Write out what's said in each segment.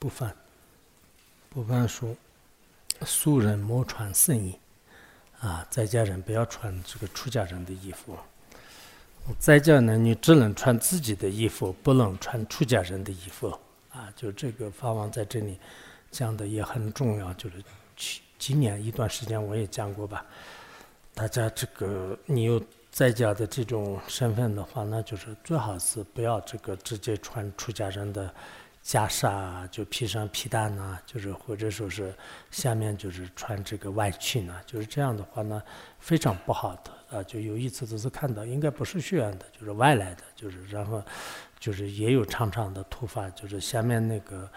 部分。部分说，素人莫穿僧衣，啊，在家人不要穿这个出家人的衣服。在家呢，你只能穿自己的衣服，不能穿出家人的衣服。啊，就这个法王在这里讲的也很重要，就是去今年一段时间我也讲过吧。大家这个你有。在家的这种身份的话，那就是最好是不要这个直接穿出家人的袈裟，就披上皮带呢，就是或者说是下面就是穿这个外裙呢，就是这样的话呢，非常不好的啊。就有一次就是看到，应该不是学院的，就是外来的，就是然后就是也有长长的头发，就是下面那个。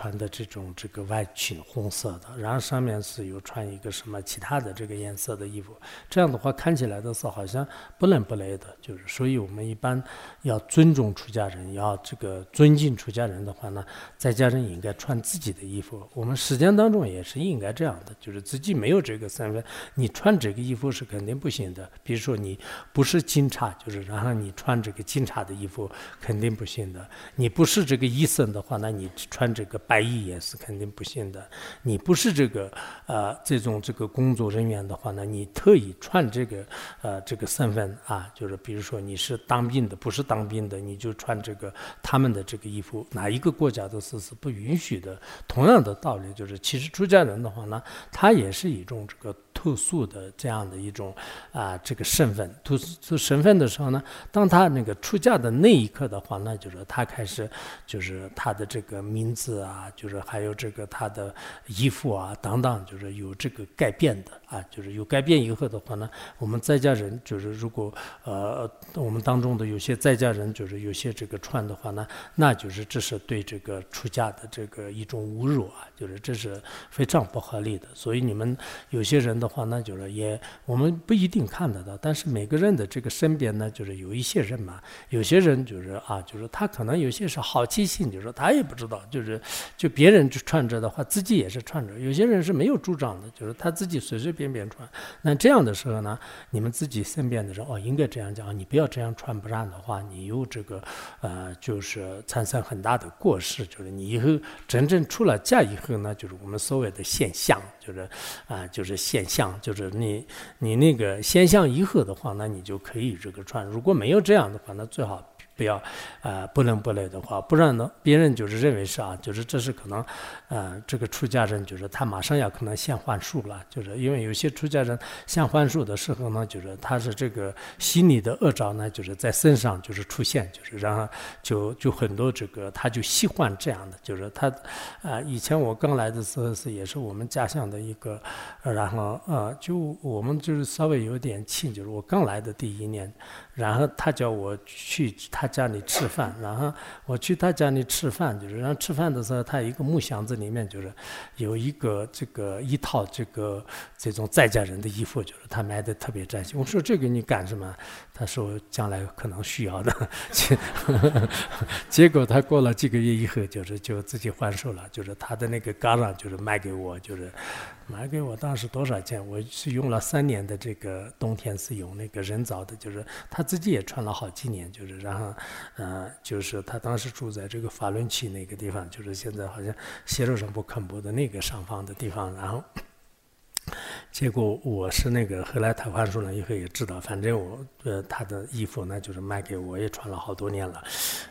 穿的这种这个外裙红色的，然后上面是有穿一个什么其他的这个颜色的衣服，这样的话看起来的是好像不伦不类的，就是所以我们一般要尊重出家人，要这个尊敬出家人的话呢，在家人应该穿自己的衣服。我们实践当中也是应该这样的，就是自己没有这个身份，你穿这个衣服是肯定不行的。比如说你不是警察，就是然后你穿这个警察的衣服肯定不行的。你不是这个医生的话，那你穿这个。白衣也是肯定不行的。你不是这个呃这种这个工作人员的话呢，你特意穿这个呃这个身份啊，就是比如说你是当兵的，不是当兵的，你就穿这个他们的这个衣服，哪一个国家都是是不允许的。同样的道理，就是其实出家人的话呢，他也是一种这个。特殊的这样的一种啊，这个身份，特殊身份的时候呢，当他那个出嫁的那一刻的话，那就是他开始，就是他的这个名字啊，就是还有这个他的衣服啊等等，就是有这个改变的啊，就是有改变以后的话呢，我们在家人就是如果呃我们当中的有些在家人就是有些这个穿的话呢，那就是这是对这个出嫁的这个一种侮辱啊，就是这是非常不合理的，所以你们有些人的。话那就是也我们不一定看得到，但是每个人的这个身边呢，就是有一些人嘛，有些人就是啊，就是他可能有些是好奇心，就是他也不知道，就是就别人去穿着的话，自己也是穿着。有些人是没有主张的，就是他自己随随便便穿。那这样的时候呢，你们自己身边的人哦，应该这样讲，你不要这样穿，不然的话，你有这个呃，就是产生很大的过失，就是你以后真正出了嫁以后呢，就是我们所谓的现象，就是啊，就是现象。像就是你你那个先向一合的话，那你就可以这个串。如果没有这样的话，那最好。不要，呃，不伦不类的话，不然呢，别人就是认为是啊，就是这是可能，呃，这个出家人就是他马上要可能现幻术了，就是因为有些出家人现幻术的时候呢，就是他是这个心理的恶兆呢，就是在身上就是出现，就是然后就就很多这个他就喜欢这样的，就是他，啊，以前我刚来的时候是也是我们家乡的一个，然后呃，就我们就是稍微有点亲，就是我刚来的第一年。然后他叫我去他家里吃饭，然后我去他家里吃饭，就是然后吃饭的时候，他一个木箱子里面就是有一个这个一套这个这种在家人的衣服，就是他买的特别崭新。我说这个你干什么？他说将来可能需要的。结果他过了几个月以后，就是就自己还手了，就是他的那个嘎上就是卖给我，就是。买给我当时多少钱？我是用了三年的这个冬天是用那个人造的，就是他自己也穿了好几年，就是然后，呃，就是他当时住在这个法轮区那个地方，就是现在好像西路上不肯布的那个上方的地方，然后。结果我是那个，后来他还书了以后也知道，反正我呃他的衣服呢就是卖给我，也穿了好多年了，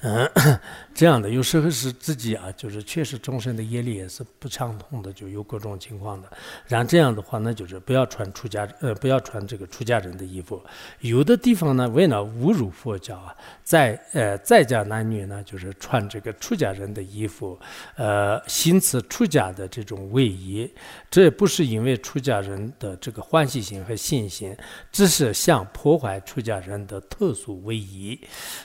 嗯，这样的有时候是自己啊，就是确实终身的业力也是不相同的，就有各种情况的。然后这样的话呢，就是不要穿出家呃不要穿这个出家人的衣服。有的地方呢，为了侮辱佛教啊，在呃在家男女呢就是穿这个出家人的衣服，呃行持出家的这种位仪，这不是因为出家人。的这个欢喜心和信心，只是想破坏出家人的特殊威仪。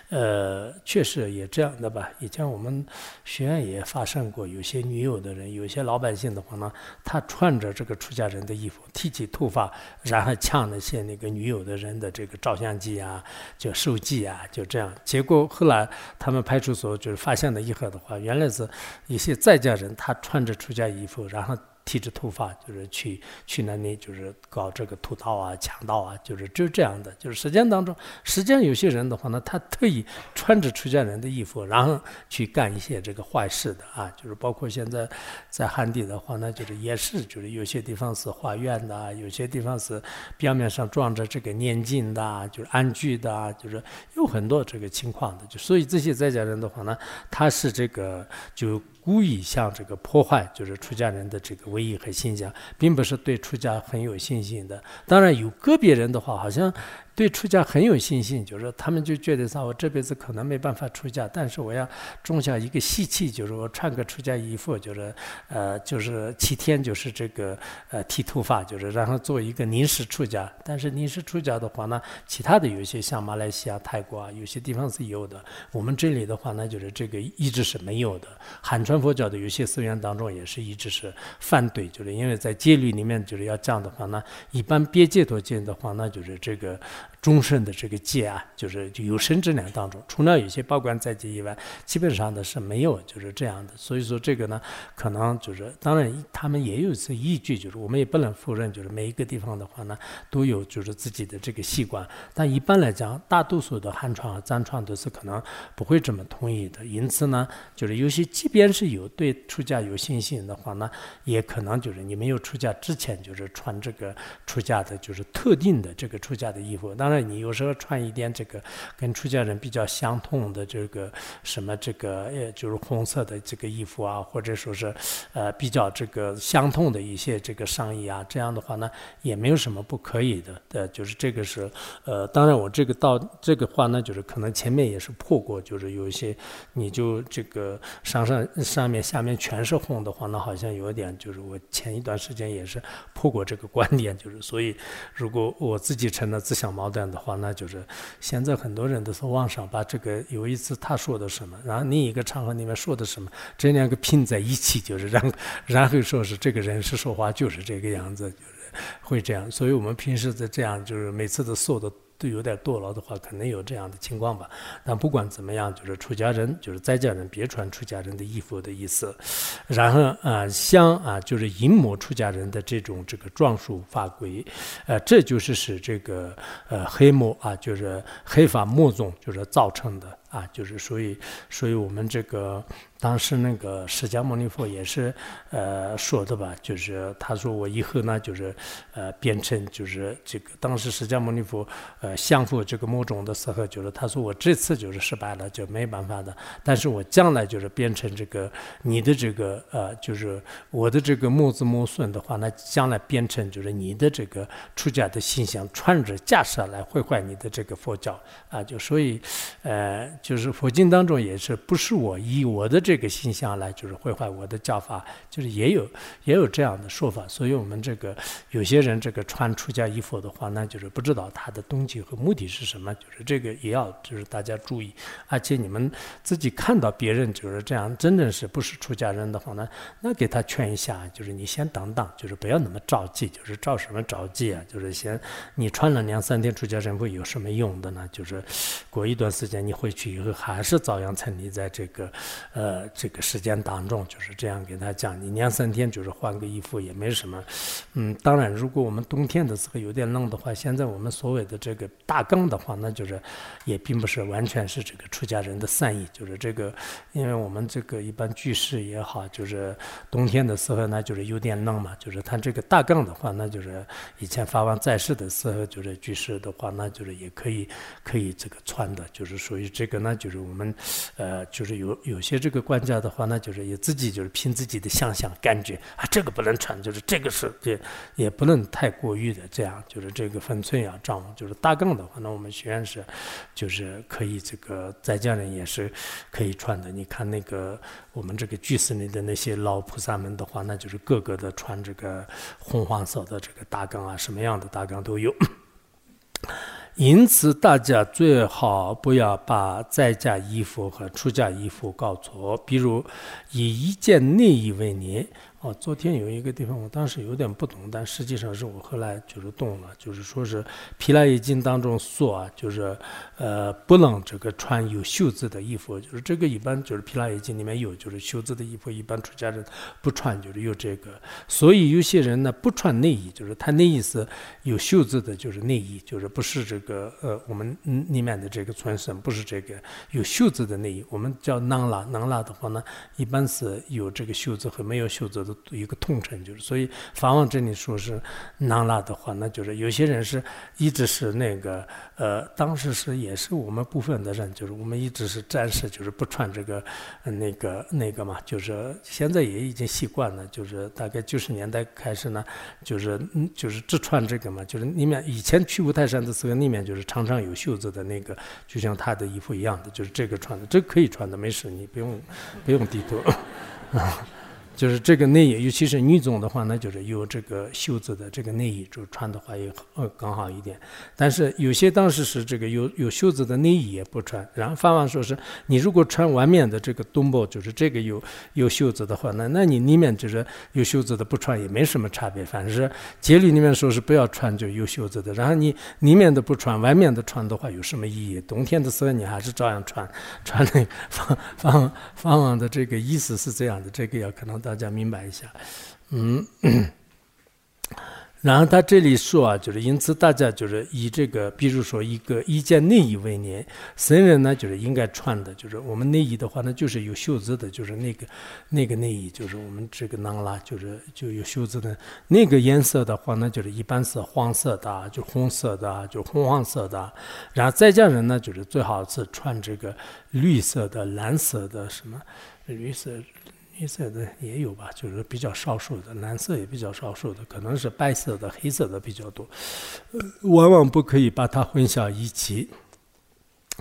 呃，确实也这样的吧。以前我们学院也发生过，有些女友的人，有些老百姓的话呢，他穿着这个出家人的衣服，剃起头发，然后抢那些那个女友的人的这个照相机啊，就手机啊，就这样。结果后来他们派出所就是发现了以后的话，原来是一些在家人，他穿着出家衣服，然后。剃着头发，就是去去那里，就是搞这个屠刀啊、强盗啊，就是就这样的。就是实践当中，实际上有些人的话呢，他特意穿着出家人的衣服，然后去干一些这个坏事的啊。就是包括现在在汉地的话呢，就是也是，就是有些地方是化缘的，有些地方是表面上装着这个念经的，就是安居的，就是有很多这个情况的。就所以这些在家人的话呢，他是这个就。故意向这个破坏，就是出家人的这个威仪和形象，并不是对出家很有信心的。当然，有个别人的话，好像。对出家很有信心，就是他们就觉得说，我这辈子可能没办法出家，但是我要种下一个习气，就是我穿个出家衣服，就是呃，就是七天就是这个呃剃头发，就是然后做一个临时出家。但是临时出家的话呢，其他的有些像马来西亚、泰国啊，有些地方是有的。我们这里的话呢，就是这个一直是没有的。汉传佛教的有些寺院当中也是一直是反对，就是因为在戒律里面就是要这样的话呢，一般别戒脱戒的话那，就是这个。终身的这个戒啊，就是有生之年当中，除了有些报关在戒以外，基本上的是没有，就是这样的。所以说这个呢，可能就是当然他们也有一些依据，就是我们也不能否认，就是每一个地方的话呢，都有就是自己的这个习惯。但一般来讲，大多数的汉传和藏传都是可能不会这么同意的。因此呢，就是有些即便是有对出家有信心的话呢，也可能就是你没有出家之前，就是穿这个出家的，就是特定的这个出家的衣服。当然。你有时候穿一点这个跟出家人比较相同的这个什么这个呃就是红色的这个衣服啊，或者说是呃比较这个相同的一些这个上衣啊，这样的话呢也没有什么不可以的。呃，就是这个是呃，当然我这个到这个话呢，就是可能前面也是破过，就是有一些你就这个上上上面下面全是红的话，那好像有点就是我前一段时间也是破过这个观点，就是所以如果我自己成了自相矛盾。的话，那就是现在很多人都是网上把这个有一次他说的什么，然后另一个场合里面说的什么，这两个拼在一起，就是然然后说是这个人是说话就是这个样子，就是会这样。所以我们平时在这样，就是每次都说的。都有点堕落的话，可能有这样的情况吧。但不管怎么样，就是出家人，就是在家人别穿出家人的衣服的意思。然后啊，像啊，就是淫魔出家人的这种这个装束法规，呃，这就是使这个呃黑魔啊，就是黑法魔宗，就是造成的啊，就是所以，所以我们这个。当时那个释迦牟尼佛也是，呃说的吧，就是他说我以后呢，就是呃变成就是这个。当时释迦牟尼佛呃降服这个魔种的时候，就是他说我这次就是失败了，就没办法的。但是我将来就是变成这个你的这个呃，就是我的这个魔子魔孙的话，那将来变成就是你的这个出家的形象，穿着袈裟来毁坏你的这个佛教啊。就所以呃，就是佛经当中也是不是我以我的。这个形象来就是毁坏我的教法，就是也有也有这样的说法。所以，我们这个有些人这个穿出家衣服的话，那就是不知道他的动机和目的是什么。就是这个也要就是大家注意。而且你们自己看到别人就是这样，真正是不是出家人的话呢，那给他劝一下，就是你先等等，就是不要那么着急。就是着什么着急啊？就是先你穿了两三天出家人服有什么用的呢？就是过一段时间你回去以后还是照样沉溺在这个呃。这个时间当中就是这样给他讲，你两三天就是换个衣服也没什么。嗯，当然，如果我们冬天的时候有点冷的话，现在我们所谓的这个大杠的话，那就是也并不是完全是这个出家人的善意，就是这个，因为我们这个一般居士也好，就是冬天的时候呢，就是有点冷嘛，就是他这个大杠的话，那就是以前法王在世的时候，就是居士的话，那就是也可以可以这个穿的，就是属于这个。个呢，就是我们，呃，就是有有些这个官家的话呢，就是也自己就是凭自己的想象感觉啊，这个不能穿，就是这个是也也不能太过于的这样，就是这个分寸要掌握。就是大杠的话，那我们学院是就是可以这个在家人也是可以穿的。你看那个我们这个居士里的那些老菩萨们的话，那就是个个的穿这个红黄色的这个大杠啊，什么样的大杠都有。因此，大家最好不要把在家衣服和出家衣服搞错。比如，以一件内衣为例。哦，昨天有一个地方，我当时有点不懂，但实际上是我后来就是懂了，就是说是《皮拉耶经》当中说啊，就是呃不能这个穿有袖子的衣服，就是这个一般就是《皮拉耶经》里面有，就是袖子的衣服一般出家人不穿，就是有这个。所以有些人呢不穿内衣，就是他内衣是有袖子的，就是内衣，就是不是这个呃我们里面的这个穿身，不是这个有袖子的内衣，我们叫囊拉，囊拉的话呢，一般是有这个袖子和没有袖子的。一个通称就是，所以法王这里说是囊拉的话，那就是有些人是一直是那个呃，当时是也是我们部分的人，就是我们一直是暂时就是不穿这个那个那个嘛，就是现在也已经习惯了，就是大概九十年代开始呢，就是就是只穿这个嘛，就是里面以前去五台山的时候，里面就是常常有袖子的那个，就像他的衣服一样的，就是这个穿的，这可以穿的没事，你不用不用低头啊。就是这个内衣，尤其是女总的话，那就是有这个袖子的这个内衣，就穿的话也呃更好一点。但是有些当时是这个有有袖子的内衣也不穿。然后法王说是，你如果穿外面的这个冬包，就是这个有有袖子的话，那那你里面就是有袖子的不穿也没什么差别。反正是节律里面说是不要穿就有袖子的，然后你里面的不穿，外面的穿的话有什么意义？冬天的时候你还是照样穿。穿那法法法王的这个意思是这样的，这个要可能。大家明白一下，嗯。然后他这里说啊，就是因此大家就是以这个，比如说一个一件内衣为例，僧人呢就是应该穿的，就是我们内衣的话呢，就是有袖子的，就是那个那个内衣，就是我们这个囊啦，就是就有袖子的那个颜色的话呢，就是一般是黄色的，就红色的，就红黄色的。然后在家人呢，就是最好是穿这个绿色的、蓝色的什么绿色。黑色的也有吧，就是比较少数的，蓝色也比较少数的，可能是白色的、黑色的比较多，呃往往不可以把它混淆一起。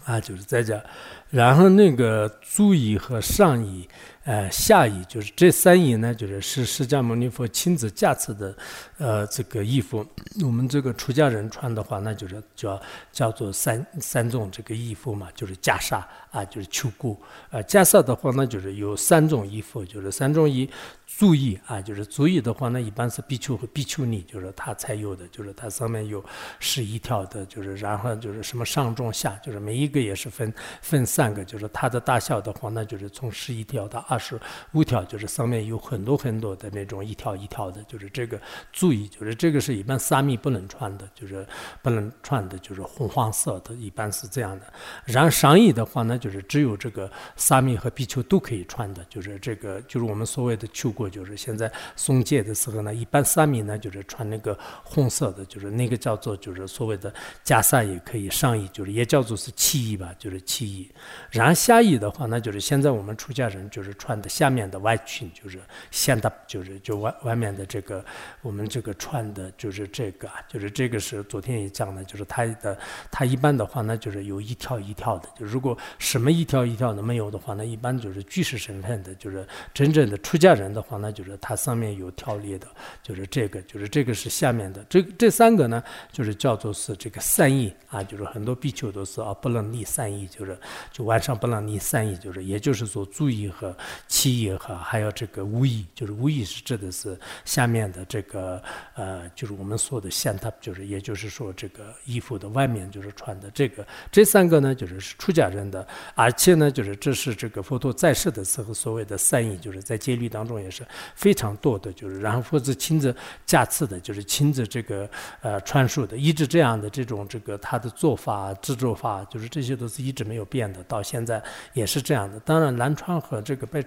啊，就是在这，然后那个足椅和上椅。呃，下衣就是这三衣呢，就是是释迦牟尼佛亲自加持的，呃，这个衣服。我们这个出家人穿的话，那就是叫叫做三三种这个衣服嘛，就是袈裟啊，就是秋裤。呃，袈裟的话，那就是有三种衣服，就是三种衣。足衣啊，就是足衣的话，那一般是比丘和比丘尼，就是它才有的，就是它上面有十一条的，就是然后就是什么上中下，就是每一个也是分分三个，就是它的大小的话，那就是从十一条到二是五条，就是上面有很多很多的那种一条一条的，就是这个注意，就是这个是一般沙弥不能穿的，就是不能穿的，就是红黄色的，一般是这样的。然后上衣的话呢，就是只有这个沙弥和比丘都可以穿的，就是这个就是我们所谓的秋。过就是现在送戒的时候呢，一般沙米呢就是穿那个红色的，就是那个叫做就是所谓的袈裟也可以上衣，就是也叫做是七衣吧，就是七衣。然后下衣的话，那就是现在我们出家人就是穿的下面的外裙，就是现的，就是就外外面的这个我们这个穿的就是这个，就是这个是昨天也讲的，就是它的它一般的话呢就是有一条一条的，就如果什么一条一条的没有的话，那一般就是居士身份的，就是真正的出家人的。话呢，就是它上面有条列的，就是这个，就是这个是下面的，这这三个呢，就是叫做是这个善意啊，就是很多比丘都是啊，不能立善意，就是就晚上不能立善意，就是也就是说注意和七也和还有这个无义，就是无义是指的是下面的这个呃，就是我们说的线塔，就是也就是说这个衣服的外面就是穿的这个，这三个呢就是是出家人的，而且呢就是这是这个佛陀在世的时候所谓的三义，就是在戒律当中也是。非常多的，就是然后佛子亲自加持的，就是亲自这个呃传授的，一直这样的这种这个他的做法制作法，就是这些都是一直没有变的，到现在也是这样的。当然，南传和这个北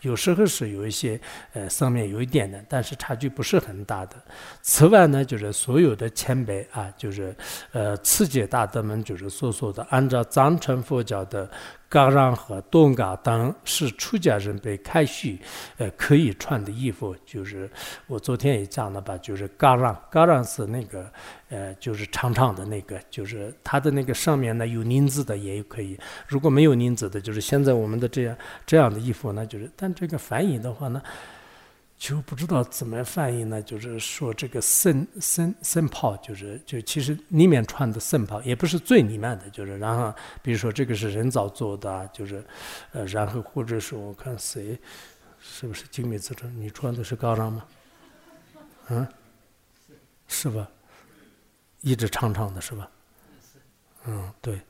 有时候是有一些呃上面有一点的，但是差距不是很大的。此外呢，就是所有的前辈啊，就是呃次界大德们，就是所说的按照藏传佛教的。嘎让和东嘎当是出家人被开许，呃，可以穿的衣服，就是我昨天也讲了吧，就是嘎让，嘎让是那个，呃，就是长长的那个，就是它的那个上面呢有领子的也可以，如果没有领子的，就是现在我们的这样这样的衣服呢，就是，但这个翻译的话呢。就不知道怎么翻译呢？就是说这个僧僧僧袍，就是就其实里面穿的僧袍也不是最里面的，就是然后比如说这个是人造做的，就是呃，然后或者说我看谁是不是精密自称？你穿的是高让吗？嗯，是吧？一直长长的是吧？嗯，对。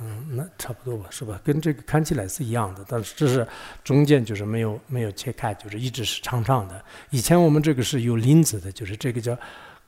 嗯，那差不多吧，是吧？跟这个看起来是一样的，但是这是中间就是没有没有切开，就是一直是长长的。以前我们这个是有领子的，就是这个叫。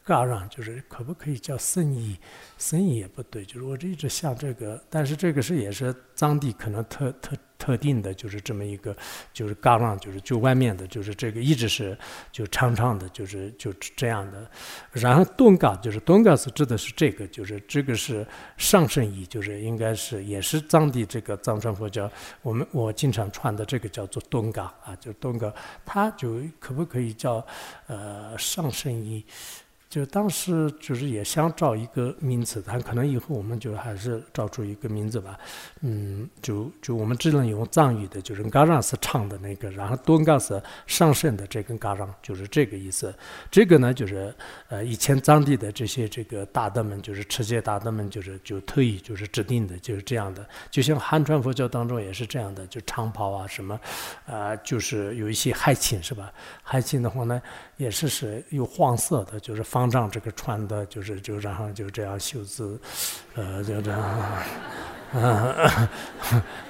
嘎让就是可不可以叫僧衣？僧衣也不对，就是我这一直像这个，但是这个是也是藏地可能特特特定的，就是这么一个，就是嘎让，就是就外面的，就是这个一直是就长长的，就是就这样的。然后顿嘎就是顿嘎是指的是这个，就是这个是上身衣，就是应该是也是藏地这个藏传佛教，我们我经常穿的这个叫做顿嘎啊，就顿嘎，它就可不可以叫呃上身衣？就当时就是也想找一个名字，但可能以后我们就还是找出一个名字吧。嗯，就就我们只能用藏语的，就是嘎让是唱的那个，然后多嘎是上升的这根嘎让，就是这个意思。这个呢，就是呃以前藏地的这些这个大德们，就是持戒大德们，就是就特意就是指定的，就是这样的。就像汉传佛教当中也是这样的，就长袍啊什么，啊就是有一些海青是吧？海青的话呢。也是是有黄色的，就是方方丈这个穿的，就是就然后就这样袖子，呃，就这样。嗯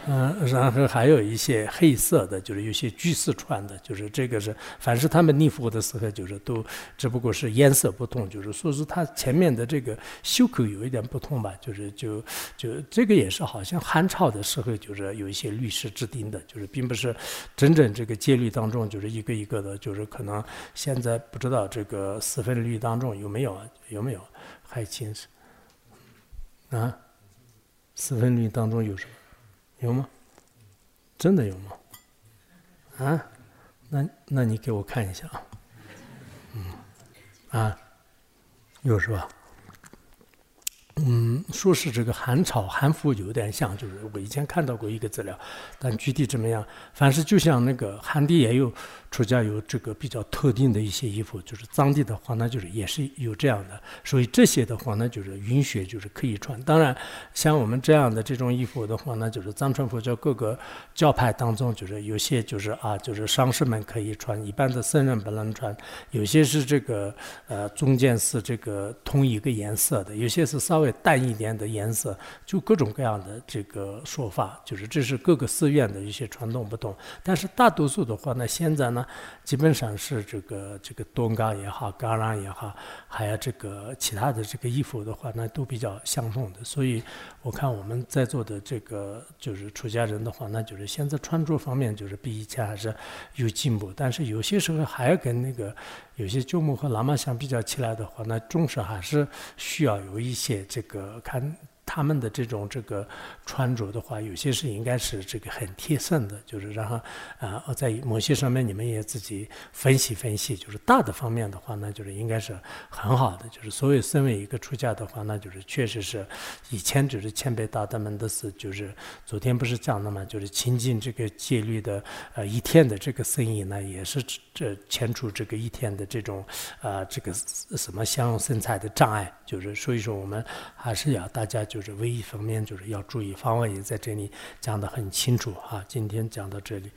嗯，然后还有一些黑色的，就是有些居士穿的，就是这个是，凡是他们礼服的时候，就是都只不过是颜色不同，就是说是他前面的这个袖口有一点不同吧，就是就就这个也是好像汉朝的时候就是有一些律师制定的，就是并不是真正这个戒律当中就是一个一个的，就是可能现在不知道这个四分律当中有没有有没有还清是啊。四分律当中有什么？有吗？真的有吗？啊？那那你给我看一下啊。嗯。啊？有是吧？嗯，说是这个汉朝汉服有点像，就是我以前看到过一个资料，但具体怎么样，凡是就像那个寒地也有。出家有这个比较特定的一些衣服，就是藏地的话，那就是也是有这样的，所以这些的话呢，就是允许，就是可以穿。当然，像我们这样的这种衣服的话呢，就是藏传佛教各个教派当中，就是有些就是啊，就是上士们可以穿，一般的僧人不能穿。有些是这个呃中间是这个同一个颜色的，有些是稍微淡一点的颜色，就各种各样的这个说法，就是这是各个寺院的一些传统不同。但是大多数的话呢，现在呢。基本上是这个这个东嘎也好，嘎朗也好，还有这个其他的这个衣服的话，那都比较相同的。所以我看我们在座的这个就是出家人的话，那就是现在穿着方面就是比以前还是有进步。但是有些时候还要跟那个有些旧木和喇嘛相比较起来的话，那重视还是需要有一些这个看。他们的这种这个穿着的话，有些是应该是这个很贴身的，就是然后啊，在某些上面你们也自己分析分析，就是大的方面的话，那就是应该是很好的。就是所谓身为一个出家的话，那就是确实是以前只是前辈大德们的是，就是昨天不是讲了嘛，就是亲近这个戒律的呃一天的这个生意呢，也是这牵出这个一天的这种啊这个什么相容身材的障碍，就是所以说我们还是要大家。就是唯一方面，就是要注意，方文也在这里讲得很清楚啊。今天讲到这里。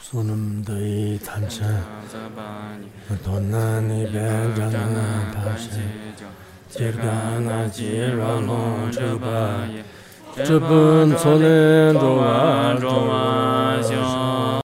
苏南的坦诚，多难你别让那怕 zhe ben